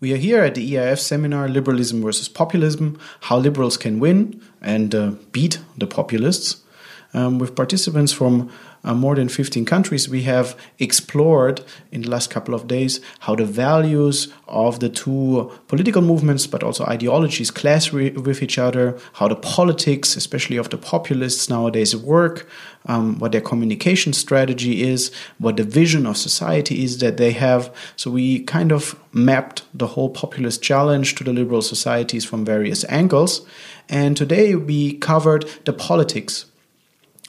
We are here at the EIF seminar Liberalism versus Populism How Liberals Can Win and uh, Beat the Populists. Um, with participants from uh, more than 15 countries, we have explored in the last couple of days how the values of the two political movements, but also ideologies, clash with each other, how the politics, especially of the populists nowadays, work, um, what their communication strategy is, what the vision of society is that they have. So we kind of mapped the whole populist challenge to the liberal societies from various angles. And today we covered the politics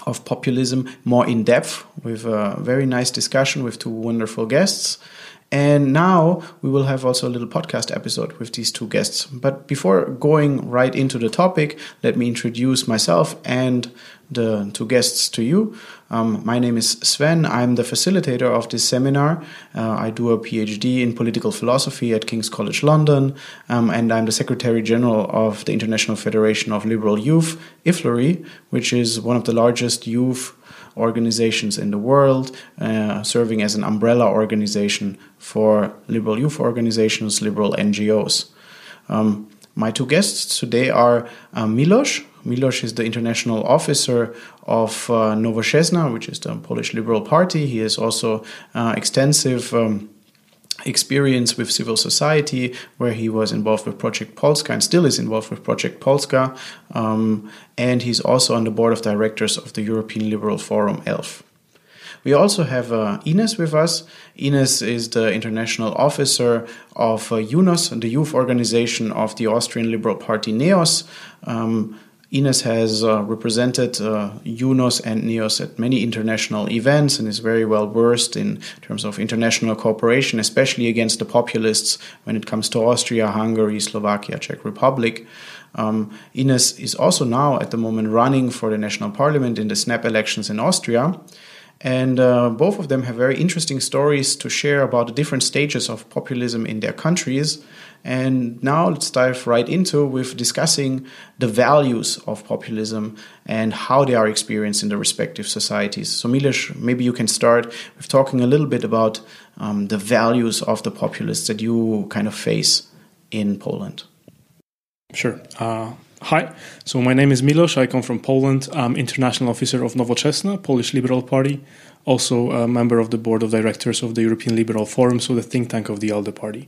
of populism more in depth with a very nice discussion with two wonderful guests. And now we will have also a little podcast episode with these two guests. But before going right into the topic, let me introduce myself and the two guests to you. Um, my name is Sven. I'm the facilitator of this seminar. Uh, I do a PhD in political philosophy at King's College London, um, and I'm the Secretary General of the International Federation of Liberal Youth, IFLRY, which is one of the largest youth organizations in the world, uh, serving as an umbrella organization for liberal youth organizations, liberal NGOs. Um, my two guests today are uh, Milos. Milos is the international officer of uh, which is the Polish Liberal Party. He has also uh, extensive um, experience with civil society, where he was involved with Project Polska and still is involved with Project Polska. Um, and he's also on the board of directors of the European Liberal Forum, ELF. We also have uh, Ines with us. Ines is the international officer of uh, JUNOS, the youth organization of the Austrian Liberal Party NEOS. Um, Ines has uh, represented uh, and NEOS at many international events and is very well versed in terms of international cooperation, especially against the populists when it comes to Austria, Hungary, Slovakia, Czech Republic. Um, Ines is also now at the moment running for the national parliament in the snap elections in Austria. And uh, both of them have very interesting stories to share about the different stages of populism in their countries. And now let's dive right into with discussing the values of populism and how they are experienced in the respective societies. So, Milos, maybe you can start with talking a little bit about um, the values of the populists that you kind of face in Poland. Sure. Uh, Hi, so my name is Milos. I come from Poland. I'm international officer of Nowoczesna, Polish Liberal Party, also a member of the board of directors of the European Liberal Forum, so the think tank of the ALDE party.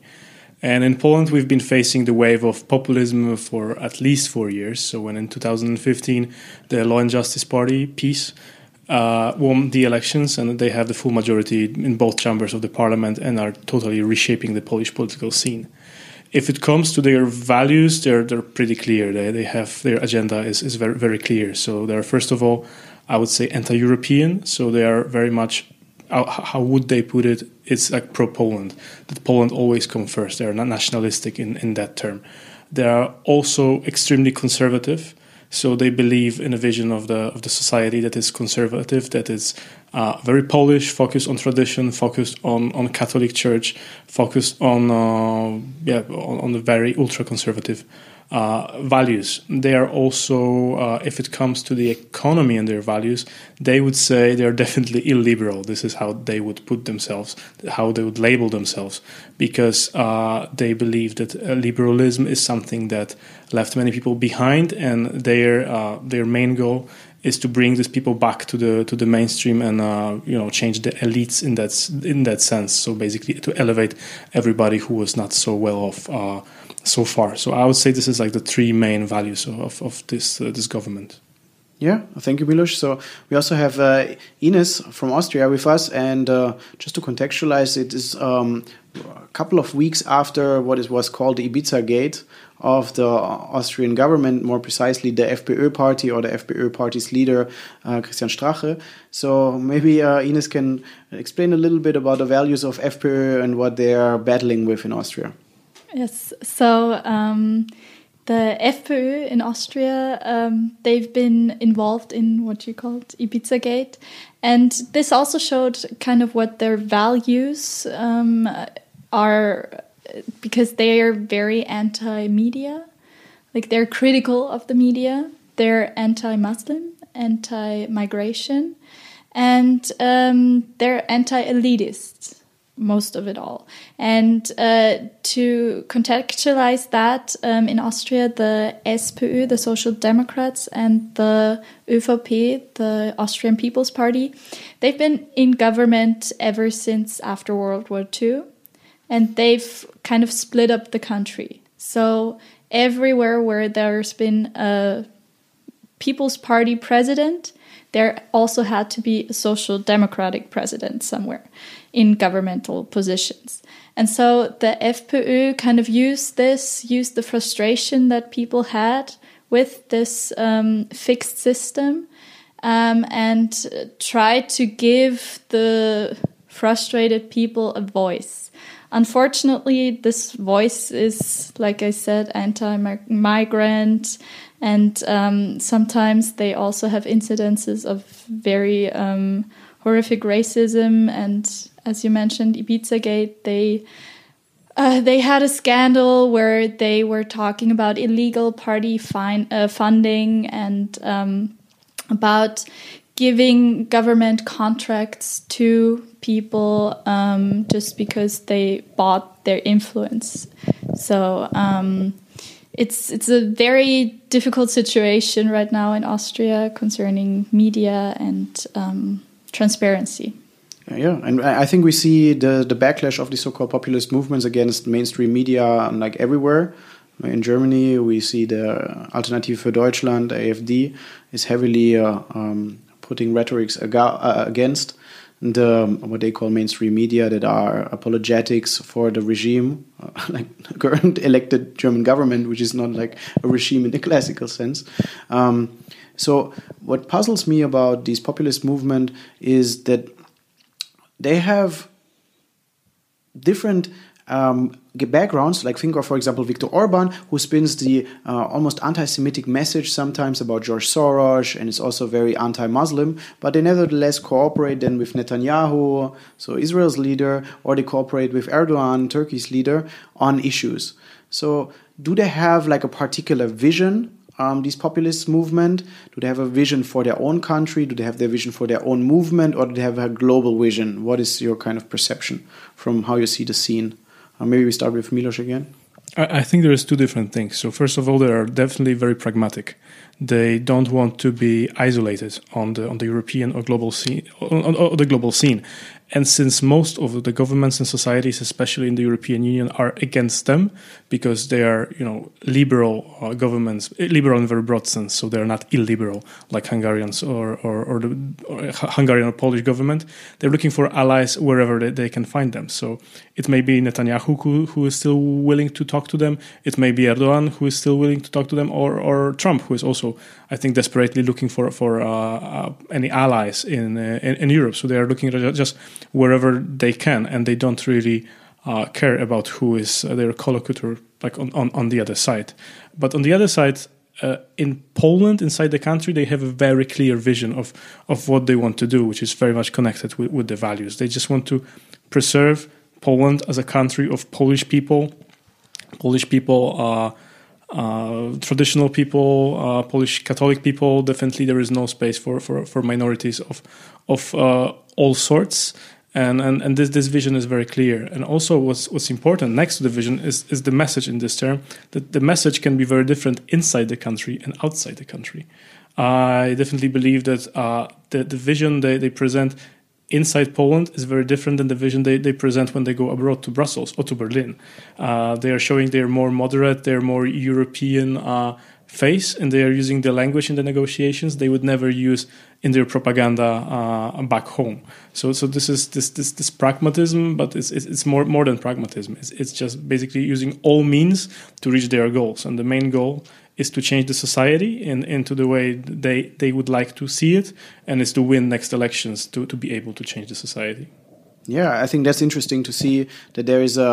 And in Poland, we've been facing the wave of populism for at least four years. So when in 2015, the Law and Justice Party, PiS, uh, won the elections and they have the full majority in both chambers of the parliament and are totally reshaping the Polish political scene if it comes to their values, they're they're pretty clear. They they have their agenda is, is very very clear. So they're first of all, I would say anti-European. So they are very much how, how would they put it? It's like pro-Poland. That Poland always comes first. They are not nationalistic in in that term. They are also extremely conservative. So they believe in a vision of the of the society that is conservative, that is uh, very Polish, focused on tradition, focused on on Catholic Church, focused on uh, yeah on, on, the very ultra conservative uh, values. They are also, uh, if it comes to the economy and their values, they would say they are definitely illiberal. This is how they would put themselves, how they would label themselves, because uh, they believe that liberalism is something that left many people behind, and their uh, their main goal is to bring these people back to the to the mainstream and uh, you know change the elites in that in that sense. So basically, to elevate everybody who was not so well off uh, so far. So I would say this is like the three main values of of this uh, this government. Yeah, thank you, Milos. So we also have uh, Ines from Austria with us, and uh, just to contextualize, it is um, a couple of weeks after what is was called the Ibiza Gate of the Austrian government, more precisely the FPÖ party or the FPÖ party's leader, uh, Christian Strache. So maybe uh, Ines can explain a little bit about the values of FPÖ and what they are battling with in Austria. Yes. So. Um, the FPÖ in Austria, um, they've been involved in what you called Ibiza Gate. And this also showed kind of what their values um, are because they are very anti media. Like they're critical of the media, they're anti Muslim, anti migration, and um, they're anti elitist most of it all. And uh, to contextualize that, um, in Austria, the SPÖ, the Social Democrats, and the ÖVP, the Austrian People's Party, they've been in government ever since after World War II. And they've kind of split up the country. So everywhere where there's been a People's Party president, there also had to be a social democratic president somewhere in governmental positions. And so the FPÖ kind of used this, used the frustration that people had with this um, fixed system, um, and tried to give the frustrated people a voice. Unfortunately, this voice is, like I said, anti migrant, and um, sometimes they also have incidences of very um, horrific racism. And as you mentioned, Ibiza Gate, they. Uh, they had a scandal where they were talking about illegal party fine, uh, funding and um, about giving government contracts to people um, just because they bought their influence. So um, it's it's a very difficult situation right now in Austria concerning media and um, transparency. Yeah, and I think we see the the backlash of the so-called populist movements against mainstream media like everywhere. In Germany, we see the Alternative für Deutschland (AfD) is heavily uh, um, putting rhetorics uh, against the what they call mainstream media that are apologetics for the regime, uh, like current elected German government, which is not like a regime in the classical sense. Um, so what puzzles me about this populist movement is that they have different um, backgrounds, like think of, for example, Viktor Orban, who spins the uh, almost anti Semitic message sometimes about George Soros and is also very anti Muslim, but they nevertheless cooperate then with Netanyahu, so Israel's leader, or they cooperate with Erdogan, Turkey's leader, on issues. So, do they have like a particular vision um, these populist movement? Do they have a vision for their own country? Do they have their vision for their own movement, or do they have a global vision? What is your kind of perception from how you see the scene? Maybe we start with Milos again. I, I think there's two different things. So first of all, they are definitely very pragmatic. They don't want to be isolated on the on the European or global scene on, on, on the global scene, and since most of the governments and societies, especially in the European Union, are against them because they are, you know, liberal uh, governments, liberal in a very broad sense, so they're not illiberal like Hungarians or or, or the or Hungarian or Polish government. They're looking for allies wherever they, they can find them. So it may be Netanyahu who, who is still willing to talk to them. It may be Erdogan who is still willing to talk to them, or or Trump who is also, I think, desperately looking for for uh, uh, any allies in, uh, in, in Europe. So they are looking at just wherever they can, and they don't really uh, care about who is uh, their collocutor, like on, on, on the other side. But on the other side, uh, in Poland, inside the country, they have a very clear vision of, of what they want to do, which is very much connected with, with the values. They just want to preserve Poland as a country of Polish people. Polish people are uh, traditional people, uh, Polish Catholic people. Definitely, there is no space for, for, for minorities of of uh, all sorts and and, and this, this vision is very clear and also what's what's important next to the vision is is the message in this term that the message can be very different inside the country and outside the country i definitely believe that uh, the, the vision they, they present inside Poland is very different than the vision they, they present when they go abroad to Brussels or to Berlin. Uh, they are showing they're more moderate, they're more European uh, face, and they are using the language in the negotiations they would never use in their propaganda uh, back home. So, so this is this this, this pragmatism, but it's, it's more more than pragmatism. It's, it's just basically using all means to reach their goals, and the main goal is to change the society in, into the way they they would like to see it, and is to win next elections to to be able to change the society. Yeah, I think that's interesting to see that there is a,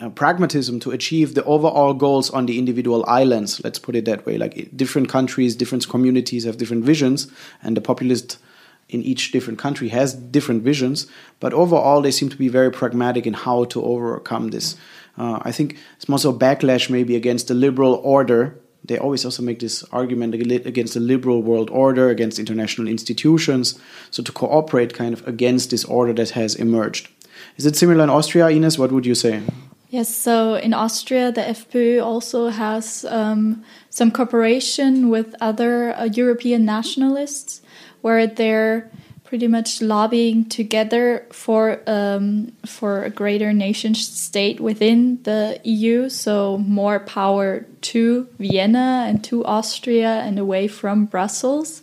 a, a, pragmatism to achieve the overall goals on the individual islands. Let's put it that way. Like different countries, different communities have different visions, and the populist in each different country has different visions. But overall, they seem to be very pragmatic in how to overcome this. Uh, I think it's more so backlash maybe against the liberal order they always also make this argument against the liberal world order, against international institutions, so to cooperate kind of against this order that has emerged. Is it similar in Austria, Ines? What would you say? Yes, so in Austria, the FPÖ also has um, some cooperation with other uh, European nationalists where they're pretty much lobbying together for um, for a greater nation state within the EU. So more power to Vienna and to Austria and away from Brussels.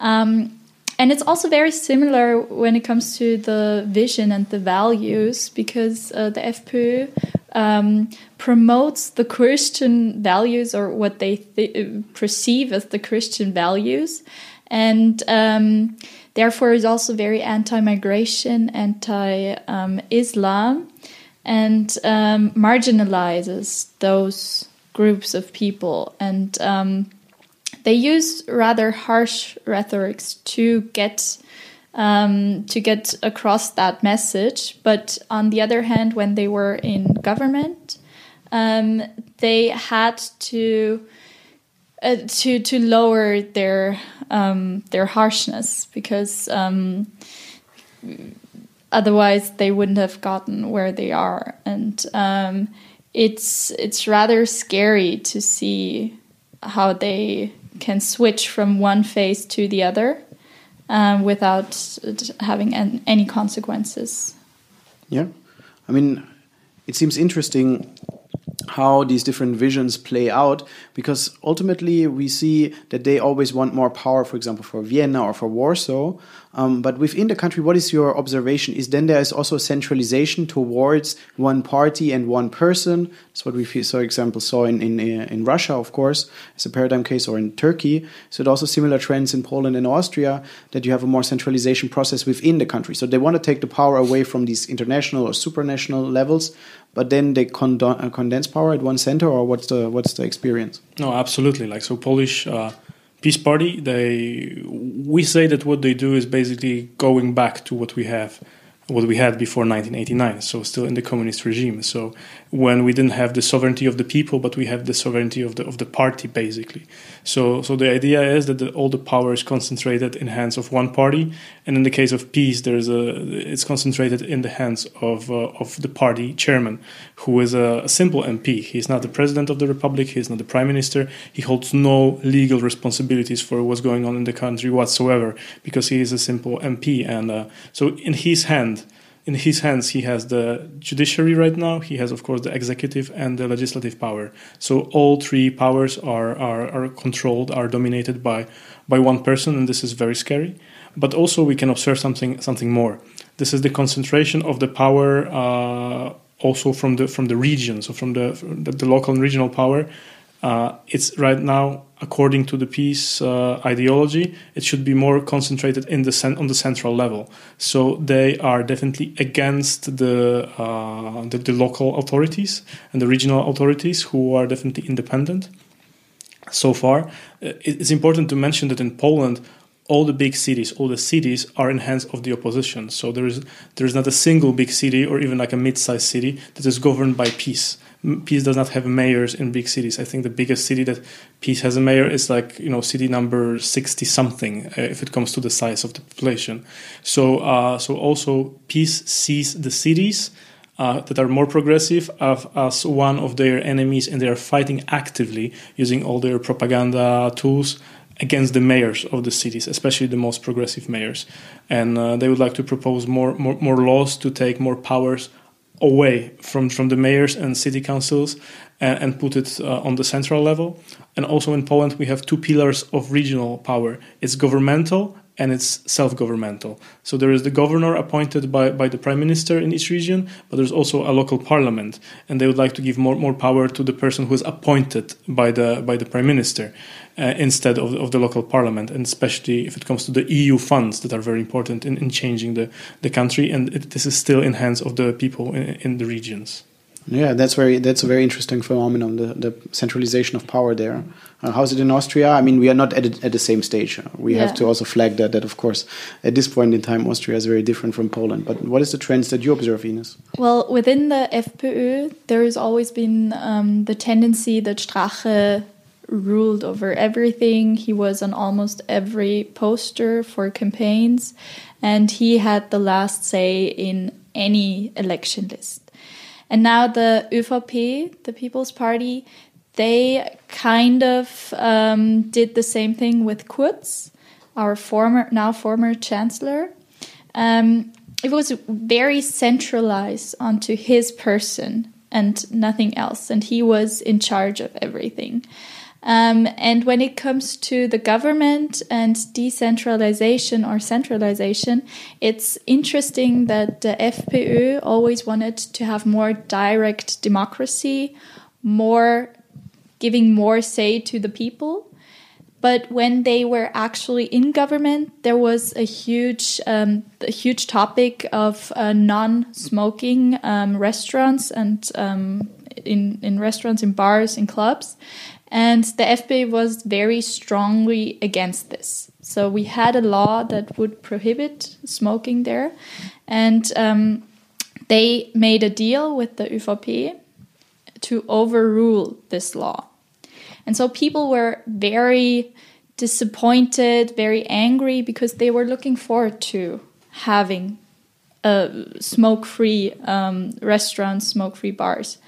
Um, and it's also very similar when it comes to the vision and the values because uh, the FPÖ um, promotes the Christian values or what they th perceive as the Christian values, and um, therefore is also very anti-migration, anti-Islam, and um, marginalizes those groups of people and um, they use rather harsh rhetorics to get um, to get across that message. But on the other hand, when they were in government, um, they had to uh, to to lower their um, their harshness because um, otherwise they wouldn't have gotten where they are, and um, it's it's rather scary to see how they can switch from one phase to the other um, without having an, any consequences. Yeah, I mean, it seems interesting how these different visions play out because ultimately we see that they always want more power for example for vienna or for warsaw um, but within the country what is your observation? Is then there is also centralization towards one party and one person? That's what we for example saw in, in, in russia of course. As a paradigm case or in turkey. So also similar trends in poland and austria that you have a more centralization process within the country. So they want to take the power away from these international or supranational levels but then they uh, condense power at one center, or what's the what's the experience? No, absolutely. Like so, Polish uh, PiS Party. They we say that what they do is basically going back to what we have what we had before 1989, so still in the communist regime. So when we didn't have the sovereignty of the people, but we have the sovereignty of the of the party, basically. So so the idea is that the, all the power is concentrated in hands of one party, and in the case of PiS, there's a it's concentrated in the hands of uh, of the party chairman, who is a, a simple MP. He's not the president of the republic. He's not the prime minister. He holds no legal responsibilities for what's going on in the country whatsoever because he is a simple MP, and uh, so in his hand in his hands he has the judiciary right now. He has of course the executive and the legislative power. So all three powers are, are, are controlled are dominated by by one person and this is very scary. But also we can observe something something more. This is the concentration of the power uh, also from the from the region. So from the, the, the local and regional power uh, it's right now, according to the PiS uh, ideology, it should be more concentrated in the on the central level. So they are definitely against the, uh, the, the local authorities and the regional authorities who are definitely independent. So far, uh, it's important to mention that in Poland, all the big cities, all the cities are in hands of the opposition. So there is there is not a single big city or even like a mid-sized city that is governed by PiS. PiS does not have mayors in big cities. I think the biggest city that PiS has a mayor is like you know city number sixty something uh, if it comes to the size of the population. So uh, so also PiS sees the cities. Uh, that are more progressive as one of their enemies, and they are fighting actively using all their propaganda tools against the mayors of the cities, especially the most progressive mayors. And uh, they would like to propose more, more, more laws to take more powers away from, from the mayors and city councils and, and put it uh, on the central level. And also in Poland, we have two pillars of regional power it's governmental and it's self-governmental. So there is the governor appointed by, by the prime minister in each region, but there's also a local parliament, and they would like to give more, more power to the person who is appointed by the by the prime minister uh, instead of, of the local parliament, and especially if it comes to the EU funds that are very important in, in changing the, the country, and it, this is still in hands of the people in, in the regions. Yeah, that's very that's a very interesting phenomenon. The, the centralization of power there. Uh, how's it in Austria? I mean, we are not at, a, at the same stage. We yeah. have to also flag that that of course at this point in time Austria is very different from Poland. But what is the trends that you observe, Ines? Well, within the FPÖ, there has always been um, the tendency that Strache ruled over everything. He was on almost every poster for campaigns, and he had the last say in any election list. And now the ÖVP, the People's Party, they kind of um, did the same thing with Kurz, our former, now former chancellor. Um, it was very centralized onto his person and nothing else, and he was in charge of everything. Um, and when it comes to the government and decentralization or centralization, it's interesting that the FPÖ always wanted to have more direct democracy, more giving more say to the people. But when they were actually in government, there was a huge, um, a huge topic of uh, non-smoking um, restaurants and um, in in restaurants, in bars, in clubs, and the FPÖ was very strongly against this. So we had a law that would prohibit smoking there, and um, they made a deal with the ÖVP to overrule this law. And so people were very disappointed, very angry because they were looking forward to having uh, smoke free um, restaurants, smoke free bars.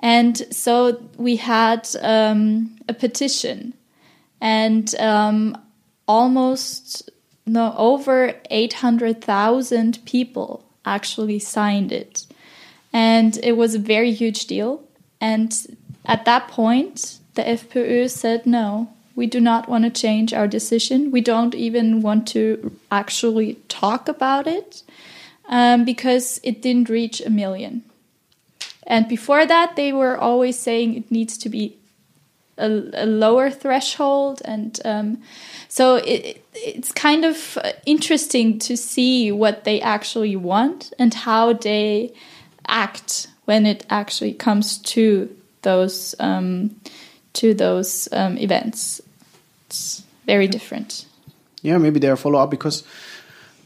And so we had um, a petition, and um, almost no over 800,000 people actually signed it. And it was a very huge deal. And at that point, the FPÖ said no, we do not want to change our decision. We don't even want to actually talk about it um, because it didn't reach a million. And before that, they were always saying it needs to be a, a lower threshold. And um, so it, it's kind of interesting to see what they actually want and how they act when it actually comes to those um, to those um, events. It's very different. Yeah, maybe they're follow up because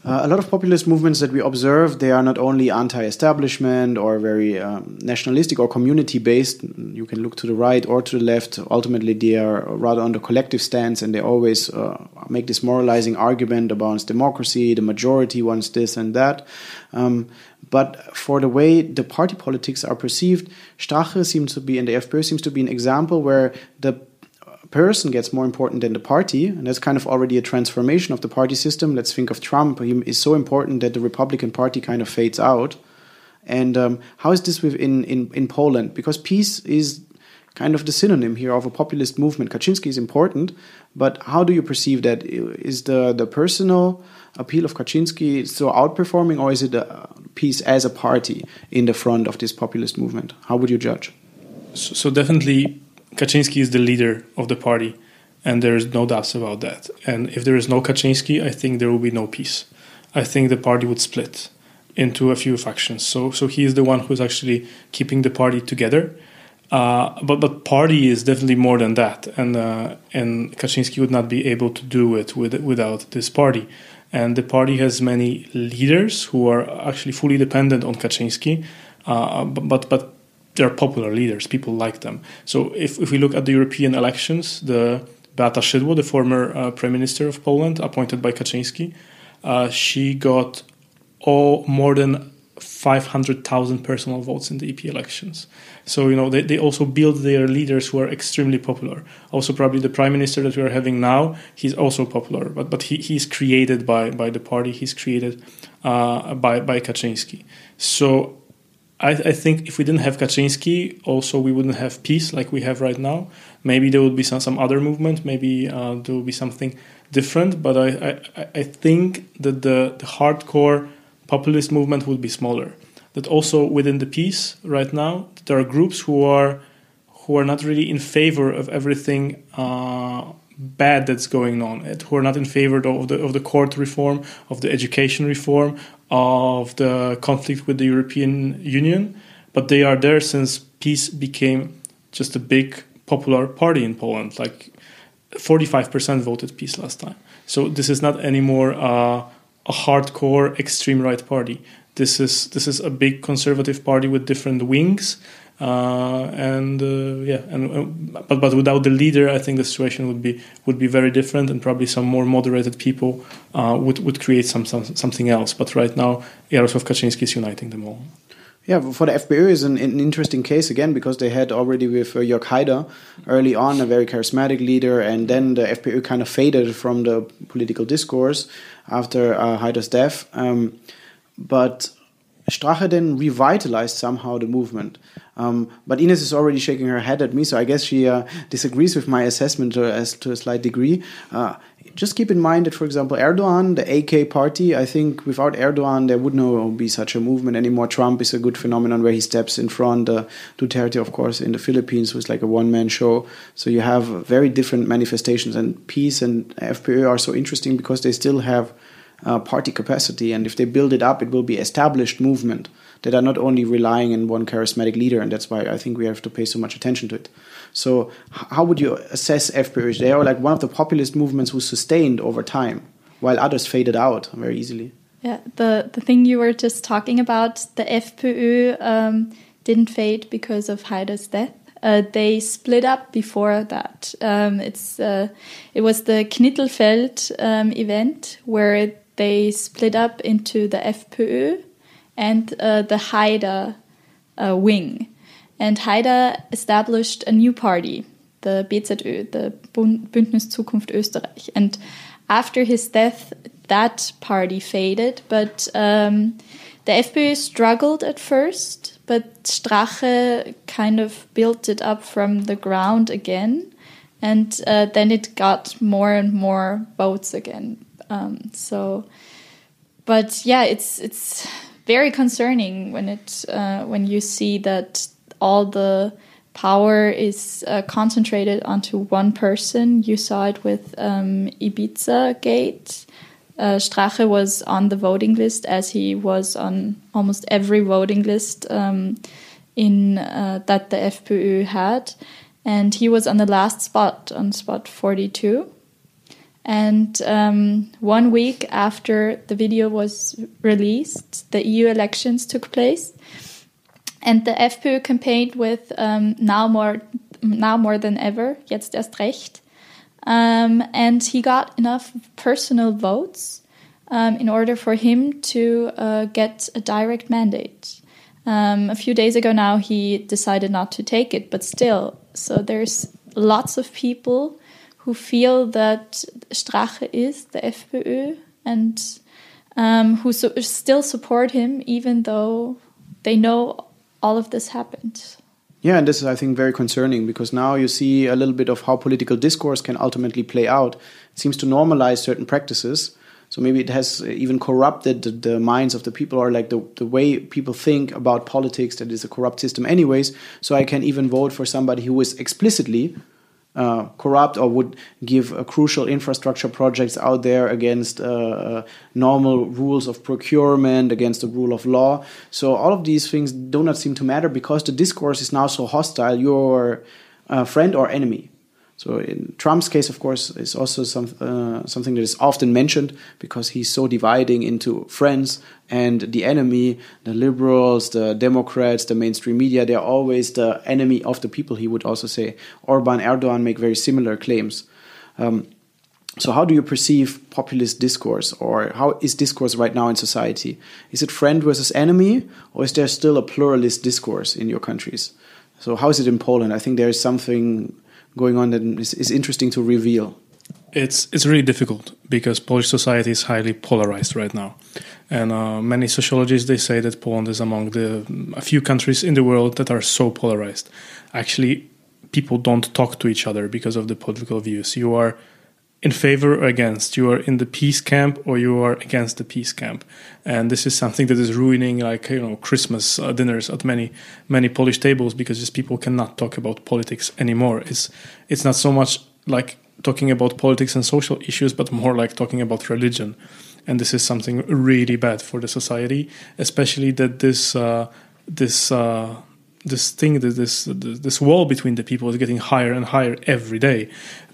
uh, a lot of populist movements that we observe, they are not only anti-establishment or very um, nationalistic or community-based. You can look to the right or to the left. Ultimately, they are rather on the collective stance, and they always uh, make this moralizing argument about democracy. The majority wants this and that. Um, but for the way the party politics are perceived, Strache seems to be, and the FPÖ seems to be an example where the person gets more important than the party, and that's kind of already a transformation of the party system. Let's think of Trump; he is so important that the Republican Party kind of fades out. And um, how is this within in in Poland? Because PiS is kind of the synonym here of a populist movement. Kaczynski is important, but how do you perceive that? Is the the personal appeal of Kaczynski so outperforming, or is it a PiS as a party in the front of this populist movement? How would you judge? So, so definitely Kaczynski is the leader of the party, and there is no doubts about that. And if there is no Kaczynski, I think there will be no PiS. I think the party would split into a few factions. So, so he is the one who is actually keeping the party together. Uh, but but party is definitely more than that, and uh, and Kaczynski would not be able to do it with, without this party. And the party has many leaders who are actually fully dependent on Kaczynski, uh, but but they're popular leaders. People like them. So if, if we look at the European elections, the Beata Szydło, the former uh, prime minister of Poland, appointed by Kaczynski, uh, she got all more than 500,000 personal votes in the EP elections. So, you know, they, they also build their leaders who are extremely popular. Also, probably the prime minister that we are having now, he's also popular, but, but he, he's created by, by the party, he's created uh, by, by Kaczynski. So I, I, think if we didn't have Kaczynski, also we wouldn't have PiS like we have right now. Maybe there would be some, some other movement. Maybe uh, there would be something different. But I, I, I think that the, the hardcore populist movement would be smaller. That also within the PiS right now, there are groups who are who are not really in favor of everything uh, bad that's going on, who are not in favor of the of the court reform, of the education reform, of the conflict with the European Union, but they are there since PiS became just a big popular party in Poland. Like 45% voted PiS last time. So this is not anymore uh, a hardcore extreme right party. This is this is a big conservative party with different wings, Uh, and uh, yeah, and uh, but but without the leader, I think the situation would be would be very different, and probably some more moderated people uh, would would create some, some something else. But right now, Jarosław Kaczynski is uniting them all. Yeah, for the FPÖ is an, an, interesting case again because they had already with uh, Jörg Haider early on a very charismatic leader, and then the FPÖ kind of faded from the political discourse after uh, Haider's death. Um, but Strache then revitalized somehow the movement. Um, but Ines is already shaking her head at me, so I guess she uh, disagrees with my assessment to, as to a slight degree. Uh, just keep in mind that, for example, Erdogan, the AK party, I think without Erdogan, there would not be such a movement anymore. Trump is a good phenomenon where he steps in front. Uh, Duterte, of course, in the Philippines was like a one man show. So you have very different manifestations, and PiS and FPÖ are so interesting because they still have uh, party capacity. And if they build it up, it will be established movement that are not only relying on one charismatic leader. And that's why I think we have to pay so much attention to it. So, how would you assess FPÖ? They are like one of the populist movements who sustained over time, while others faded out very easily. Yeah, the, the thing you were just talking about, the FPÖ um, didn't fade because of Haider's death. Uh, they split up before that. Um, it's uh, it was the Knittelfeld um, event where they split up into the FPÖ and uh, the Haider uh, wing. And Haider established a new party, the BZÖ, the Bündnis Zukunft Österreich. And after his death, that party faded, but um, the FPÖ struggled at first, but Strache kind of built it up from the ground again, and uh, then it got more and more votes again. Um, so, but yeah, it's it's very concerning when it uh, when you see that all the power is uh, concentrated onto one person. You saw it with um, Ibiza Gate. Uh, Strache was on the voting list as he was on almost every voting list um, in uh, that the FPÖ had, and he was on the last spot on spot 42. And um, one week after the video was released, the EU elections took place, and the FPÖ campaigned with um, now more now more than ever, jetzt erst recht. Um, and he got enough personal votes um, in order for him to uh, get a direct mandate. Um, a few days ago now, he decided not to take it, but still, so there's lots of people who feel that Strache is the FPÖ and um, who still support him, even though they know all of this happened. Yeah, and this is, I think, very concerning because now you see a little bit of how political discourse can ultimately play out. It seems to normalize certain practices. So maybe it has even corrupted the, the minds of the people or like the, the way people think about politics that is a corrupt system, anyways. So I can even vote for somebody who is explicitly uh, corrupt or would give uh, crucial infrastructure projects out there against uh, uh, normal rules of procurement, against the rule of law. So all of these things do not seem to matter because the discourse is now so hostile. You're friend or enemy. So in Trump's case, of course, is also some, uh, something that is often mentioned because he's so dividing into friends and the enemy, the liberals, the Democrats, the mainstream media. They're always the enemy of the people. He would also say Orban, Erdogan make very similar claims. Um, so how do you perceive populist discourse, or how is discourse right now in society? Is it friend versus enemy, or is there still a pluralist discourse in your countries? So how is it in Poland? I think there is something going on that is, is interesting to reveal? It's it's really difficult because Polish society is highly polarized right now, and uh, many sociologists they say that Poland is among the a few countries in the world that are so polarized. Actually, people don't talk to each other because of the political views. You are in favor or against. You are in the PiS camp or you are against the PiS camp, and this is something that is ruining, like you know, Christmas uh, dinners at many many Polish tables because just people cannot talk about politics anymore. It's it's not so much like talking about politics and social issues, but more like talking about religion, and this is something really bad for the society, especially that this uh, this. Uh, this thing, this this wall between the people is getting higher and higher every day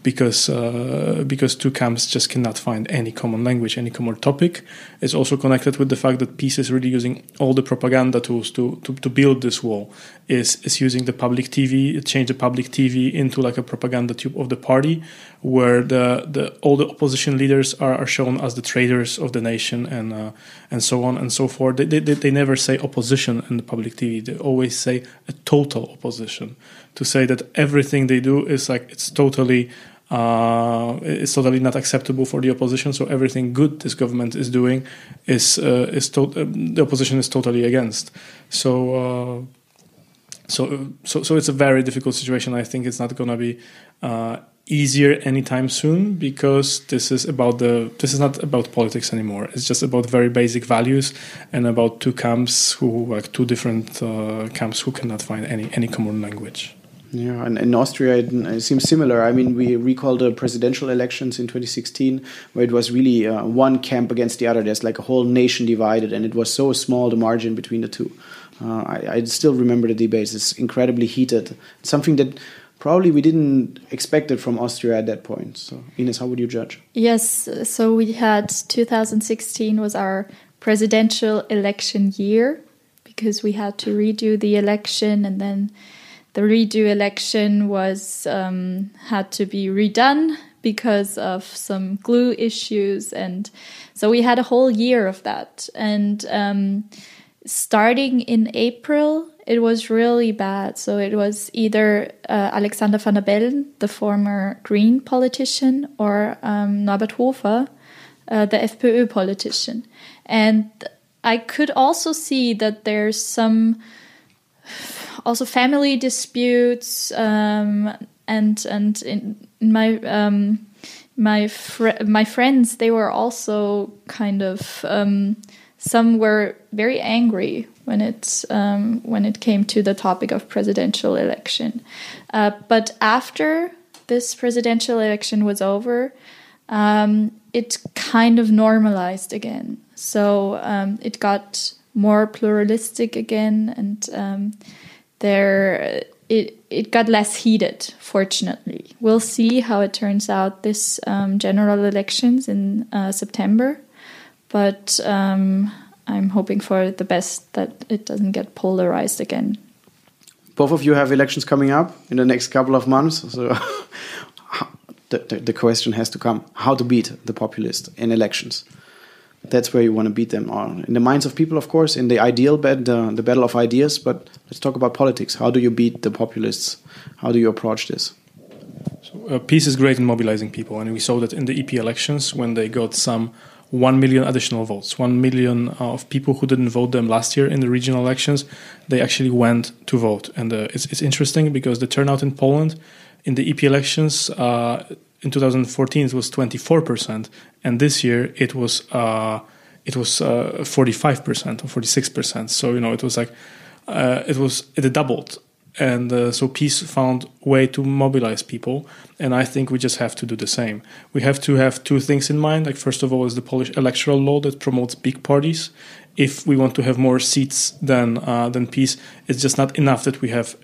because uh, because two camps just cannot find any common language, any common topic. It's also connected with the fact that PiS is really using all the propaganda tools to, to, to build this wall. Is is using the public TV, change the public TV into like a propaganda tube of the party, where the, the all the opposition leaders are, are shown as the traitors of the nation and uh, and so on and so forth. They, they, they never say opposition in the public TV. They always say a total opposition. To say that everything they do is like it's totally uh, it's totally not acceptable for the opposition. So everything good this government is doing is uh, is to- uh, the opposition is totally against. So. Uh, so, so, so it's a very difficult situation. I think it's not going to be uh, easier anytime soon because this is about the this is not about politics anymore it's just about very basic values and about two camps who like two different uh, camps who cannot find any any common language yeah, and in Austria it, it, seems similar. I mean, we recall the presidential elections in 2016, where it was really uh, one camp against the other. There's like a whole nation divided, and it was so small the margin between the two. Uh, I, I, still remember the debates. It's incredibly heated. Something that probably we didn't expect it from Austria at that point. So, Ines, how would you judge? Yes, so we had 2016 was our presidential election year because we had to redo the election and then the redo election was um, had to be redone because of some glue issues and so we had a whole year of that and um, starting in april it was really bad. So it was either uh, Alexander van der Bellen, the former Green politician, or um, Norbert Hofer, uh, the FPÖ politician. And I could also see that there's some also family disputes um, and and in, my um, my fr- my friends they were also kind of um, some were very angry when it um, when it came to the topic of presidential election. Uh, but after this presidential election was over, um, it kind of normalized again. So um, it got more pluralistic again, and um, there it it got less heated. Fortunately, we'll see how it turns out this um, general elections in uh, September but um, I'm hoping for the best that it doesn't get polarized again. Both of you have elections coming up in the next couple of months, so the, the, the question has to come: how to beat the populists in elections? That's where you want to beat them on in the minds of people, of course, in the ideal bed, the, the battle of ideas. But let's talk about politics. How do you beat the populists? How do you approach this? So, uh, PiS is great in mobilizing people, and we saw that in the EP elections when they got some 1 million additional votes. 1 million uh, of people who didn't vote them last year in the regional elections, they actually went to vote. And uh, it's, it's interesting because the turnout in Poland in the EP elections uh, in 2014 it was 24%, and this year it was uh, it was 45% uh, or 46%. So you know it was like uh, it was it doubled. And uh, so PiS found way to mobilize people and i think we just have to do the same. We have to have two things in mind. Like first of all is the polish electoral law that promotes big parties. If we want to have more seats than uh, than PiS it's just not enough that we have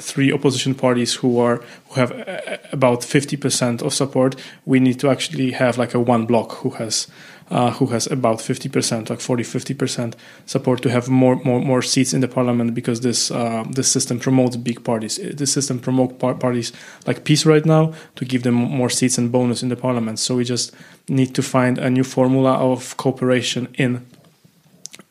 three opposition parties who are who have uh, about 50% of support we need to actually have like a one block who has uh, who has about 50%, like 40, 50% support to have more, more, more seats in the parliament because this uh, this system promotes big parties. This system promotes par- parties like PiS right now to give them more seats and bonus in the parliament. So we just need to find a new formula of cooperation in uh,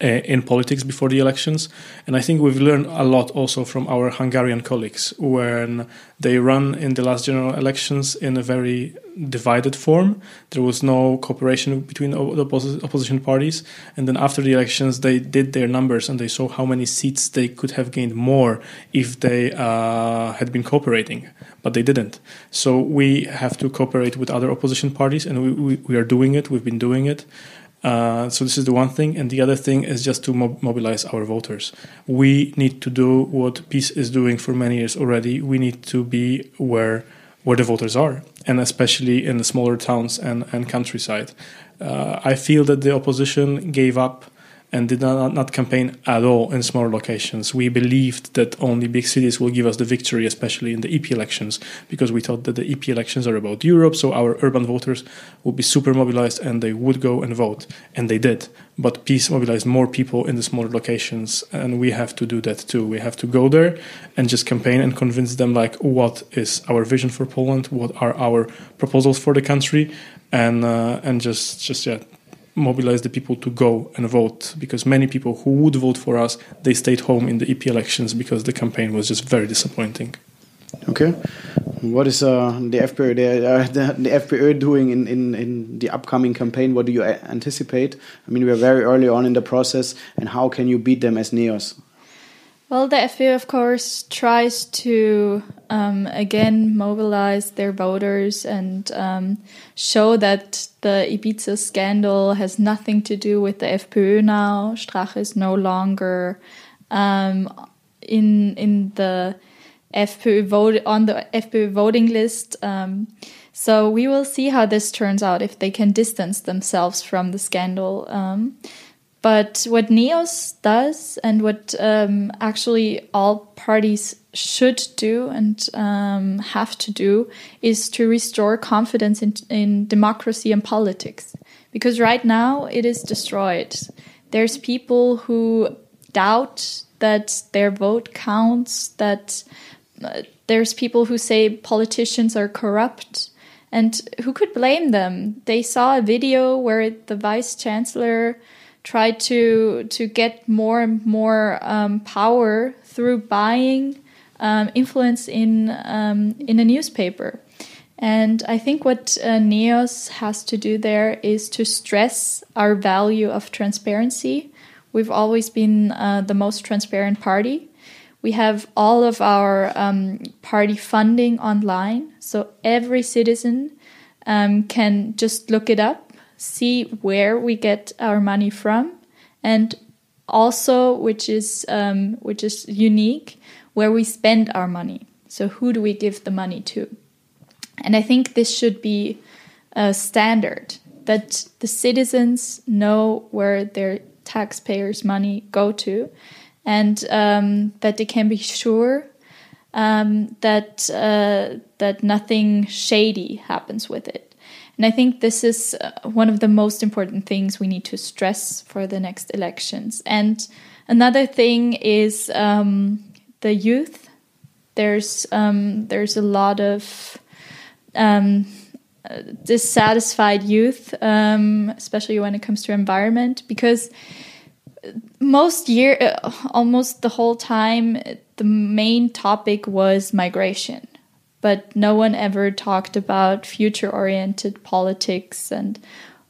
in politics before the elections. And I think we've learned a lot also from our Hungarian colleagues when they run in the last general elections in a very divided form. There was no cooperation between the opposition parties. And then after the elections, they did their numbers and they saw how many seats they could have gained more if they uh, had been cooperating. But they didn't. So we have to cooperate with other opposition parties, and we, we, we are doing it. We've been doing it. Uh, so this is the one thing, and the other thing is just to mob- mobilize our voters. We need to do what PiS is doing for many years already. We need to be where where the voters are, and especially in the smaller towns and and countryside. Uh, I feel that the opposition gave up and did not, not campaign at all in smaller locations. We believed that only big cities will give us the victory, especially in the EP elections, because we thought that the EP elections are about Europe, so our urban voters would be super mobilized and they would go and vote. And they did. But PiS mobilized more people in the smaller locations, and we have to do that too. We have to go there and just campaign and convince them, like, what is our vision for Poland? What are our proposals for the country? And uh, and just just yeah mobilize the people to go and vote because many people who would vote for us they stayed home in the EP elections because the campaign was just very disappointing. Okay, what is uh, the FPÖ the, uh, the, the FPÖ doing in, in, in the upcoming campaign? What do you anticipate? I mean, we are very early on in the process, and how can you beat them as Neos? Well, the FPÖ, of course, tries to um, again mobilize their voters and um, show that the Ibiza scandal has nothing to do with the FPÖ now. Strache is no longer um, in in the FPÖ vote on the FPÖ voting list. Um, so we will see how this turns out if they can distance themselves from the scandal. But what NEOS does, and what um, actually all parties should do and um, have to do, is to restore confidence in, in democracy and politics. Because right now it is destroyed. There's people who doubt that their vote counts, that uh, there's people who say politicians are corrupt. And who could blame them? They saw a video where the vice chancellor try to to get more and more um, power through buying um, influence in um, in a newspaper. And I think what uh, NEOS has to do there is to stress our value of transparency. We've always been uh, the most transparent party. We have all of our um, party funding online, so every citizen um, can just look it up see where we get our money from, and also, which is um, which is unique, where we spend our money. So who do we give the money to? And I think this should be a standard that the citizens know where their taxpayers' money go to, and um, that they can be sure um, that uh, that nothing shady happens with it. And I think this is uh, one of the most important things we need to stress for the next elections. And another thing is um, the youth. There's um, there's a lot of um, dissatisfied youth, um, especially when it comes to environment, because most year, uh, almost the whole time, the main topic was migration but no one ever talked about future oriented politics and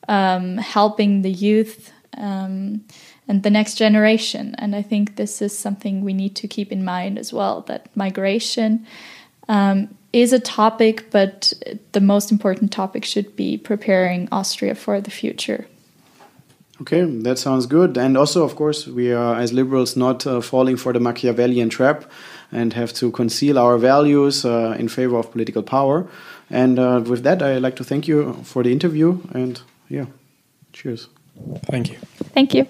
um, helping the youth um, and the next generation. And I think this is something we need to keep in mind as well that migration um, is a topic, but the most important topic should be preparing Austria for the future. Okay, that sounds good. And also, of course, we are, as liberals, not uh, falling for the Machiavellian trap and have to conceal our values uh, in favor of political power. And uh, with that, I'd like to thank you for the interview. And yeah, cheers. Thank you. Thank you.